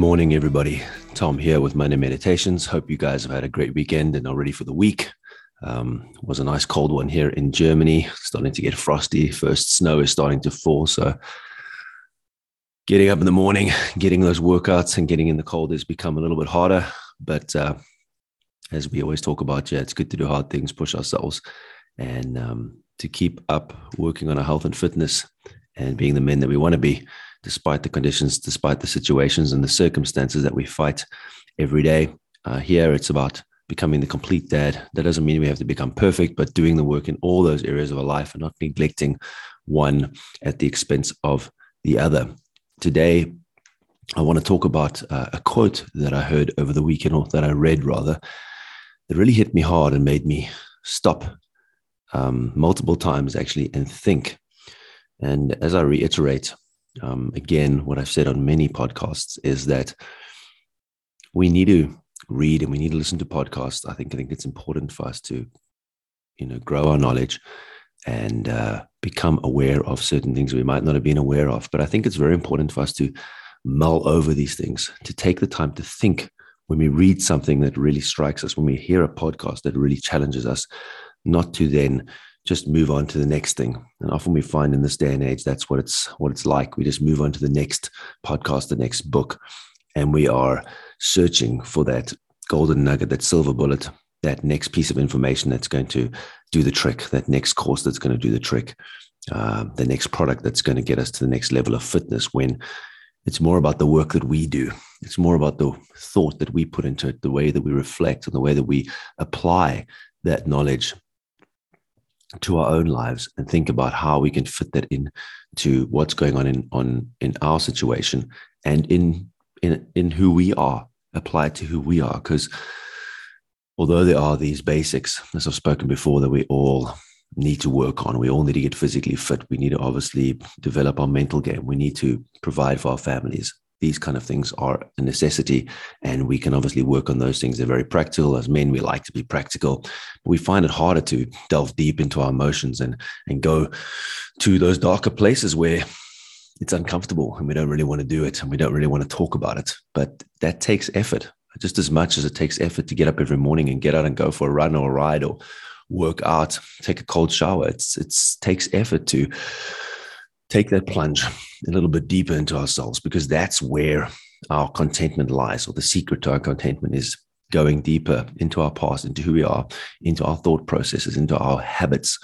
Morning, everybody. Tom here with Monday Meditations. Hope you guys have had a great weekend and are ready for the week. Um, was a nice cold one here in Germany. Starting to get frosty. First snow is starting to fall. So, getting up in the morning, getting those workouts, and getting in the cold has become a little bit harder. But uh, as we always talk about, yeah, it's good to do hard things, push ourselves, and um, to keep up working on our health and fitness and being the men that we want to be despite the conditions, despite the situations and the circumstances that we fight every day. Uh, here, it's about becoming the complete dad. That doesn't mean we have to become perfect, but doing the work in all those areas of our life and not neglecting one at the expense of the other. Today, I want to talk about uh, a quote that I heard over the weekend, or that I read rather, that really hit me hard and made me stop um, multiple times actually and think. And as I reiterate, um, again, what I've said on many podcasts is that we need to read and we need to listen to podcasts. I think I think it's important for us to, you know, grow our knowledge and uh, become aware of certain things we might not have been aware of. But I think it's very important for us to mull over these things, to take the time to think when we read something that really strikes us, when we hear a podcast that really challenges us, not to then just move on to the next thing. And often we find in this day and age that's what it's what it's like. We just move on to the next podcast, the next book, and we are searching for that golden nugget, that silver bullet, that next piece of information that's going to do the trick, that next course that's going to do the trick, uh, the next product that's going to get us to the next level of fitness. When it's more about the work that we do. It's more about the thought that we put into it, the way that we reflect, and the way that we apply that knowledge to our own lives and think about how we can fit that in to what's going on in on in our situation and in in in who we are applied to who we are. Because although there are these basics as i've spoken before that we all need to work on we all need to get physically fit we need to obviously develop our mental game we need to provide for our families these kind of things are a necessity and we can obviously work on those things. They're very practical. As men we like to be practical. But we find it harder to delve deep into our emotions and and go to those darker places where it's uncomfortable and we don't really want to do it and we don't really want to talk about it. But that takes effort. Just as much as it takes effort to get up every morning and get out and go for a run or a ride or work out take a cold shower it's it's takes effort to take that plunge a little bit deeper into ourselves because that's where our contentment lies, or the secret to our contentment is going deeper into our past, into who we are, into our thought processes, into our habits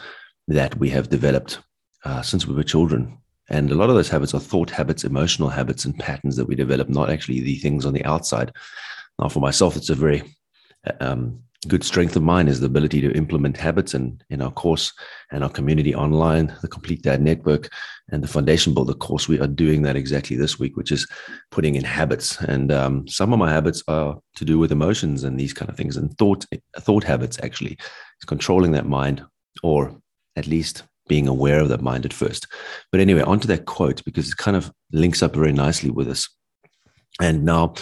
that we have developed uh, since we were children. And a lot of those habits are thought habits, emotional habits, and patterns that we develop, not actually the things on the outside. Now, for myself, it's a very um, good strength of mine is the ability to implement habits and in our course and our community online the complete dad network and the foundation builder course. We are doing that exactly this week which is putting in habits. And um, some of my habits are to do with emotions and these kind of things and thought thought habits actually. Is controlling that mind or at least being aware of that mind at first. But anyway onto that quote because it kind of links up very nicely with us and now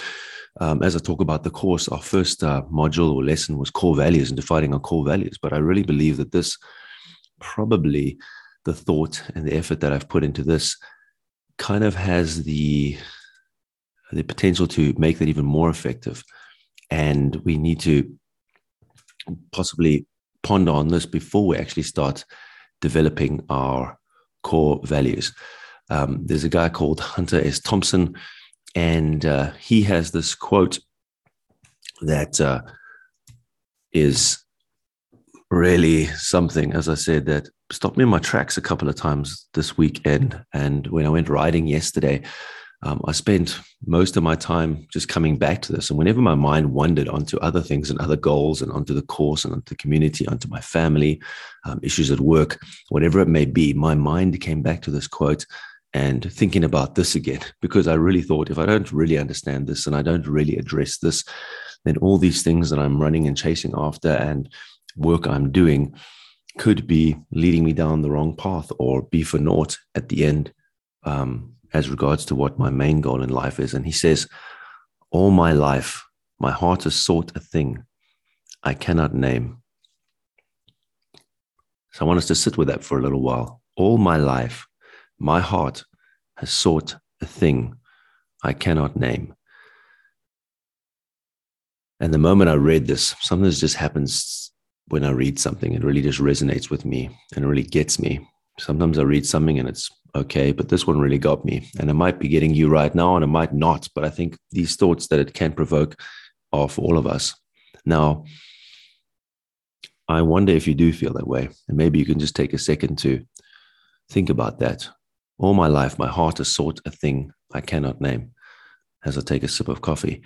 um, as I talk about the course, our first uh, module or lesson was core values and defining our core values. But I really believe that this probably the thought and the effort that I've put into this kind of has the the potential to make that even more effective. And we need to possibly ponder on this before we actually start developing our core values. Um, there's a guy called Hunter S. Thompson and uh, he has this quote that uh, is really something, as I said, that stopped me in my tracks a couple of times this weekend. And when I went riding yesterday, um, I spent most of my time just coming back to this. And whenever my mind wandered onto other things and other goals and onto the course and onto the community, onto my family, um, issues at work, whatever it may be, my mind came back to this quote and thinking about this again because I really thought if I don't really understand this and I don't really address this, then all these things that I'm running and chasing after and work I'm doing could be leading me down the wrong path or be for naught at the end um, as regards to what my main goal in life is. And he says, All my life, my heart has sought a thing I cannot name. So I want us to sit with that for a little while. All my life, my heart has sought a thing I cannot name. And the moment I read this, something just happens when I read something. It really just resonates with me and it really gets me. Sometimes I read something and it's okay, but this one really got me. And it might be getting you right now and it might not. But I think these thoughts that it can provoke are for all of us. Now, I wonder if you do feel that way. And maybe you can just take a second to think about that. All my life, my heart has sought a thing I cannot name as I take a sip of coffee.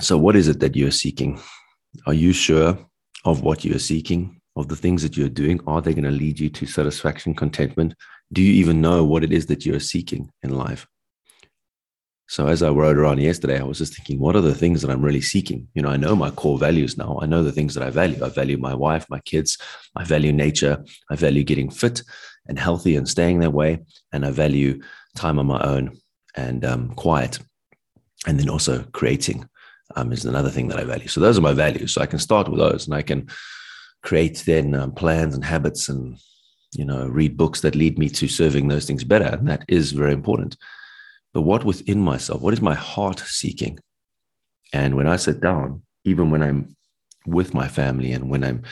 So, what is it that you're seeking? Are you sure of what you're seeking, of the things that you're doing? Are they going to lead you to satisfaction, contentment? Do you even know what it is that you're seeking in life? So, as I wrote around yesterday, I was just thinking, what are the things that I'm really seeking? You know, I know my core values now. I know the things that I value. I value my wife, my kids. I value nature. I value getting fit and healthy and staying that way. And I value time on my own and um, quiet. And then also creating um, is another thing that I value. So those are my values. So I can start with those, and I can create then um, plans and habits, and you know, read books that lead me to serving those things better. And that is very important. What within myself? What is my heart seeking? And when I sit down, even when I'm with my family and when I'm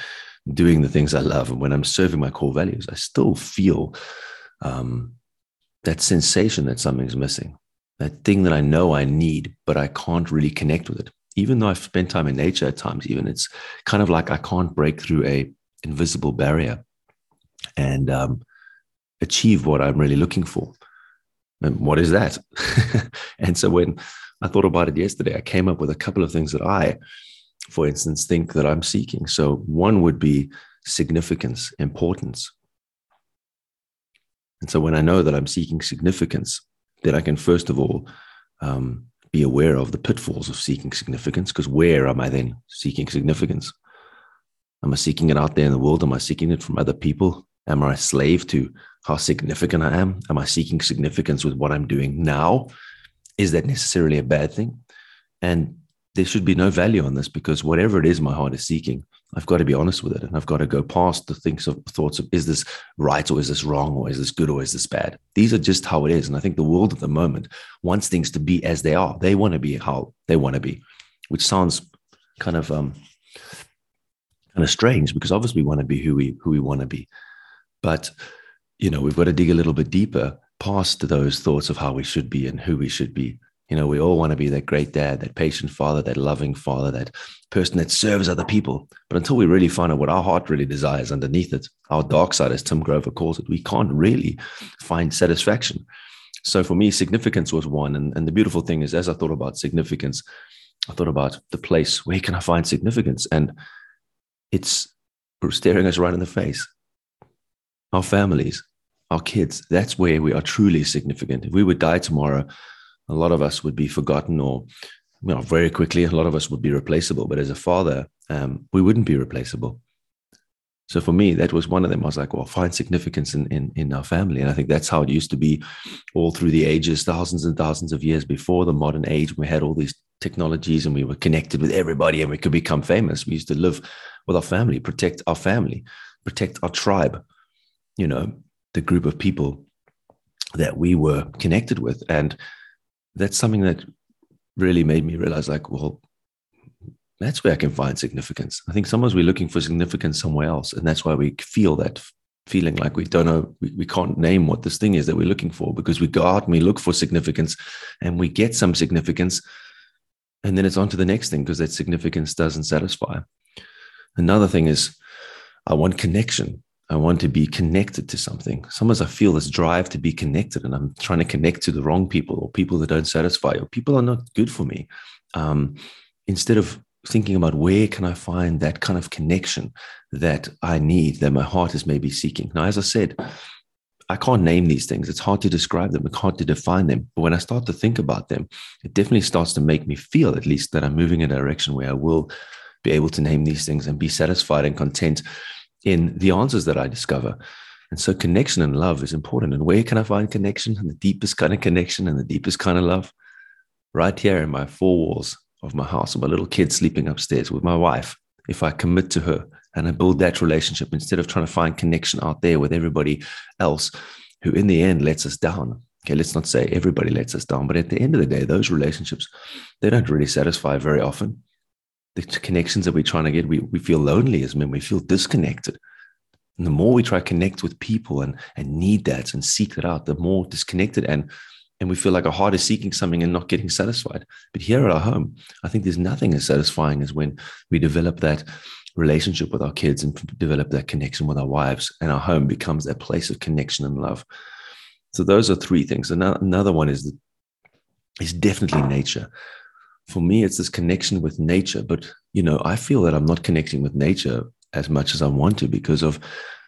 doing the things I love and when I'm serving my core values, I still feel um, that sensation that something's missing that thing that I know I need, but I can't really connect with it. Even though I've spent time in nature at times, even it's kind of like I can't break through a invisible barrier and um, achieve what I'm really looking for. And what is that? and so when I thought about it yesterday, I came up with a couple of things that I, for instance, think that I'm seeking. So one would be significance, importance. And so when I know that I'm seeking significance, that I can first of all um, be aware of the pitfalls of seeking significance. Because where am I then seeking significance? Am I seeking it out there in the world? Am I seeking it from other people? Am I a slave to how significant I am? Am I seeking significance with what I'm doing now? Is that necessarily a bad thing? And there should be no value on this because whatever it is my heart is seeking, I've got to be honest with it. And I've got to go past the things of thoughts of is this right or is this wrong or is this good or is this bad? These are just how it is. And I think the world at the moment wants things to be as they are. They want to be how they want to be, which sounds kind of um kind of strange because obviously we want to be who we who we want to be. But you know, we've got to dig a little bit deeper past those thoughts of how we should be and who we should be you know, we all want to be that great dad, that patient father, that loving father, that person that serves other people. But until we really find out what our heart really desires underneath it, our dark side, as Tim Grover calls it, we can't really find satisfaction. So for me, significance was one. And, and the beautiful thing is, as I thought about significance, I thought about the place where can I find significance? And it's staring us right in the face. Our families, our kids, that's where we are truly significant. If we would die tomorrow, a lot of us would be forgotten or you know, very quickly, a lot of us would be replaceable. But as a father, um, we wouldn't be replaceable. So for me, that was one of them. I was like, well, find significance in, in, in our family. And I think that's how it used to be all through the ages, thousands and thousands of years before the modern age. We had all these technologies and we were connected with everybody and we could become famous. We used to live with our family, protect our family, protect our tribe, you know, the group of people that we were connected with. And that's something that really made me realize like well that's where i can find significance. I think sometimes we're looking for significance somewhere else and that's why we feel that feeling like we don't know we, we can't name what this thing is that we're looking for because we go out and we look for significance and we get some significance and then it's on to the next thing because that significance doesn't satisfy. Another thing is i want connection I want to be connected to something. Sometimes I feel this drive to be connected, and I'm trying to connect to the wrong people or people that don't satisfy or people are not good for me. Um, instead of thinking about where can I find that kind of connection that I need, that my heart is maybe seeking. Now, as I said, I can't name these things. It's hard to describe them. It's hard to define them. But when I start to think about them, it definitely starts to make me feel, at least, that I'm moving in a direction where I will be able to name these things and be satisfied and content in the answers that I discover. And so connection and love is important. And where can I find connection and the deepest kind of connection and the deepest kind of love? Right here in my four walls of my house, with my little kid sleeping upstairs with my wife. If I commit to her and I build that relationship instead of trying to find connection out there with everybody else who in the end lets us down. Okay, let's not say everybody lets us down, but at the end of the day, those relationships, they don't really satisfy very often. The connections that we're trying to get, we, we feel lonely as men, we feel disconnected. And the more we try to connect with people and, and need that and seek that out, the more disconnected and and we feel like our heart is seeking something and not getting satisfied. But here at our home, I think there's nothing as satisfying as when we develop that relationship with our kids and develop that connection with our wives, and our home becomes a place of connection and love. So those are three things. Another one is is definitely nature. For me, it's this connection with nature. But you know, I feel that I'm not connecting with nature as much as I want to because of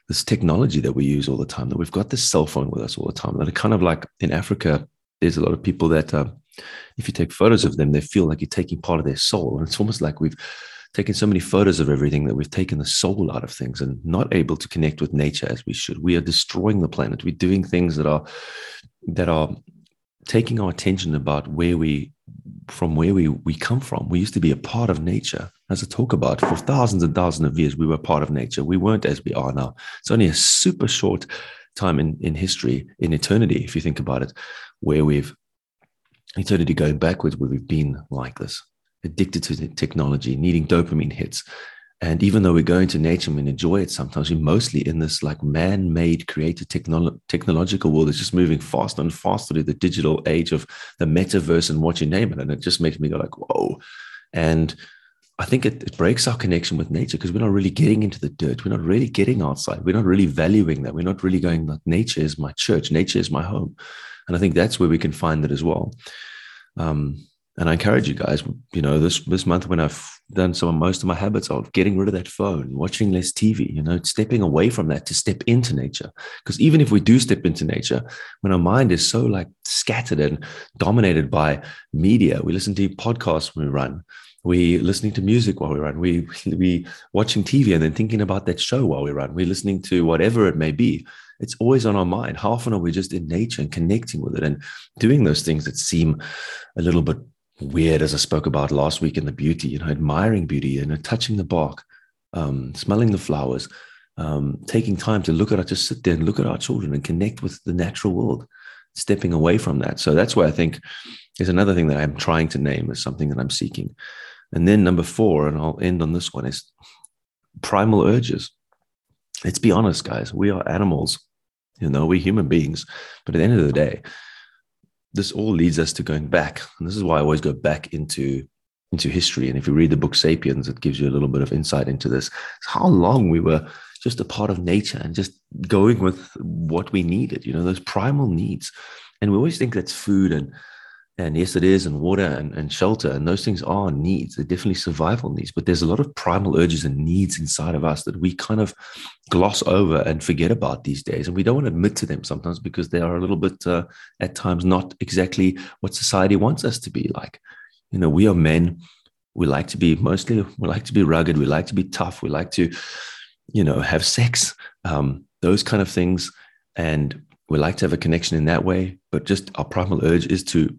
this technology that we use all the time. That we've got this cell phone with us all the time. That are kind of like in Africa, there's a lot of people that, uh, if you take photos of them, they feel like you're taking part of their soul, and it's almost like we've taken so many photos of everything that we've taken the soul out of things and not able to connect with nature as we should. We are destroying the planet. We're doing things that are that are taking our attention about where we from where we we come from. We used to be a part of nature. As I talk about, for thousands and thousands of years, we were part of nature. We weren't as we are now. It's only a super short time in, in history, in eternity, if you think about it, where we've eternity going backwards, where we've been like this addicted to technology, needing dopamine hits. And even though we go into nature and we enjoy it sometimes, we're mostly in this like man made, created technolo- technological world that's just moving faster and faster to the digital age of the metaverse and what you name it. And it just makes me go like, whoa. And I think it, it breaks our connection with nature because we're not really getting into the dirt. We're not really getting outside. We're not really valuing that. We're not really going like nature is my church, nature is my home. And I think that's where we can find it as well. Um, and I encourage you guys, you know, this this month when I've done some of most of my habits of getting rid of that phone, watching less TV, you know, stepping away from that to step into nature. Because even if we do step into nature, when our mind is so like scattered and dominated by media, we listen to podcasts when we run, we listening to music while we run, we we watching TV and then thinking about that show while we run, we're listening to whatever it may be. It's always on our mind. How often are we just in nature and connecting with it and doing those things that seem a little bit weird, as I spoke about last week in the beauty, you know, admiring beauty, you know, touching the bark, um, smelling the flowers, um, taking time to look at it, just sit there and look at our children and connect with the natural world, stepping away from that. So that's where I think is another thing that I'm trying to name as something that I'm seeking. And then number four, and I'll end on this one, is primal urges. Let's be honest, guys. We are animals, you know, we're human beings. But at the end of the day, this all leads us to going back. And this is why I always go back into into history. And if you read the book Sapiens, it gives you a little bit of insight into this. How long we were just a part of nature and just going with what we needed, you know, those primal needs. And we always think that's food and and yes, it is, and water and, and shelter. And those things are needs. They're definitely survival needs. But there's a lot of primal urges and needs inside of us that we kind of gloss over and forget about these days. And we don't want to admit to them sometimes because they are a little bit, uh, at times, not exactly what society wants us to be like. You know, we are men. We like to be mostly, we like to be rugged. We like to be tough. We like to, you know, have sex, um, those kind of things. And we like to have a connection in that way, but just our primal urge is to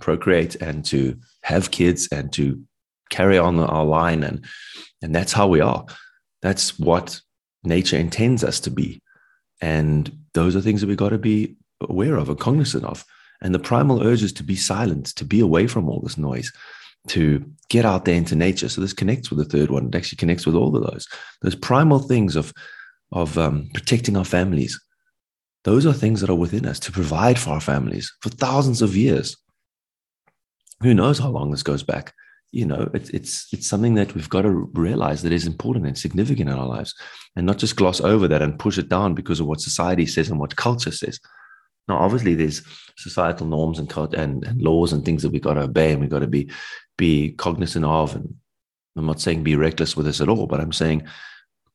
procreate and to have kids and to carry on our line and and that's how we are. That's what nature intends us to be. And those are things that we've got to be aware of and cognizant of. And the primal urge is to be silent to be away from all this noise to get out there into nature. So this connects with the third one. It actually connects with all of those those primal things of of um, protecting our families those are things that are within us to provide for our families for thousands of years. Who knows how long this goes back? You know it, it's it's something that we've got to realize that is important and significant in our lives and not just gloss over that and push it down because of what society says and what culture says. Now obviously there's societal norms and, and, and laws and things that we've got to obey and we've got to be be cognizant of and i'm not saying be reckless with this at all but i'm saying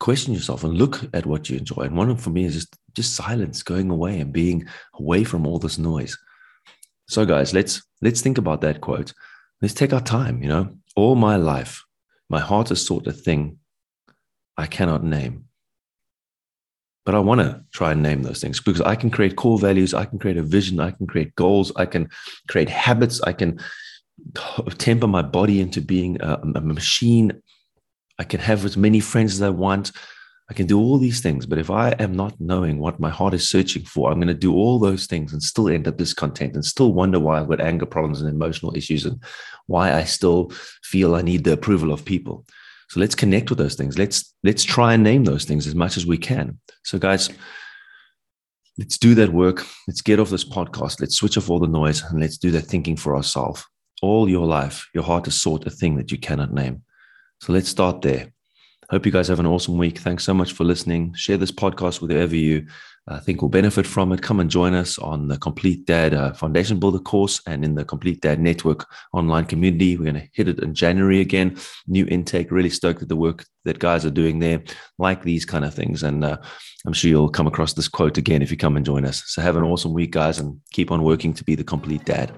question yourself and look at what you enjoy. And one of for me is just just silence going away and being away from all this noise so, guys, let's let's think about that quote. Let's take our time. You know, all my life, my heart has sought a thing I cannot name. But I want to try and name those things because I can create core values, I can create a vision, I can create goals, I can create habits, I can temper my body into being a, a machine. I can have as many friends as I want. I can do all these things, but if I am not knowing what my heart is searching for, I'm going to do all those things and still end up discontent and still wonder why I've got anger problems and emotional issues and why I still feel I need the approval of people. So let's connect with those things. Let's let's try and name those things as much as we can. So guys, let's do that work. Let's get off this podcast. Let's switch off all the noise and let's do that thinking for ourselves. All your life, your heart has sought a thing that you cannot name. So let's start there. Hope you guys have an awesome week. Thanks so much for listening. Share this podcast with whoever you uh, think will benefit from it. Come and join us on the Complete Dad uh, Foundation Builder course and in the Complete Dad Network online community. We're going to hit it in January again. New intake. Really stoked at the work that guys are doing there. Like these kind of things. And uh, I'm sure you'll come across this quote again if you come and join us. So have an awesome week, guys, and keep on working to be the complete dad.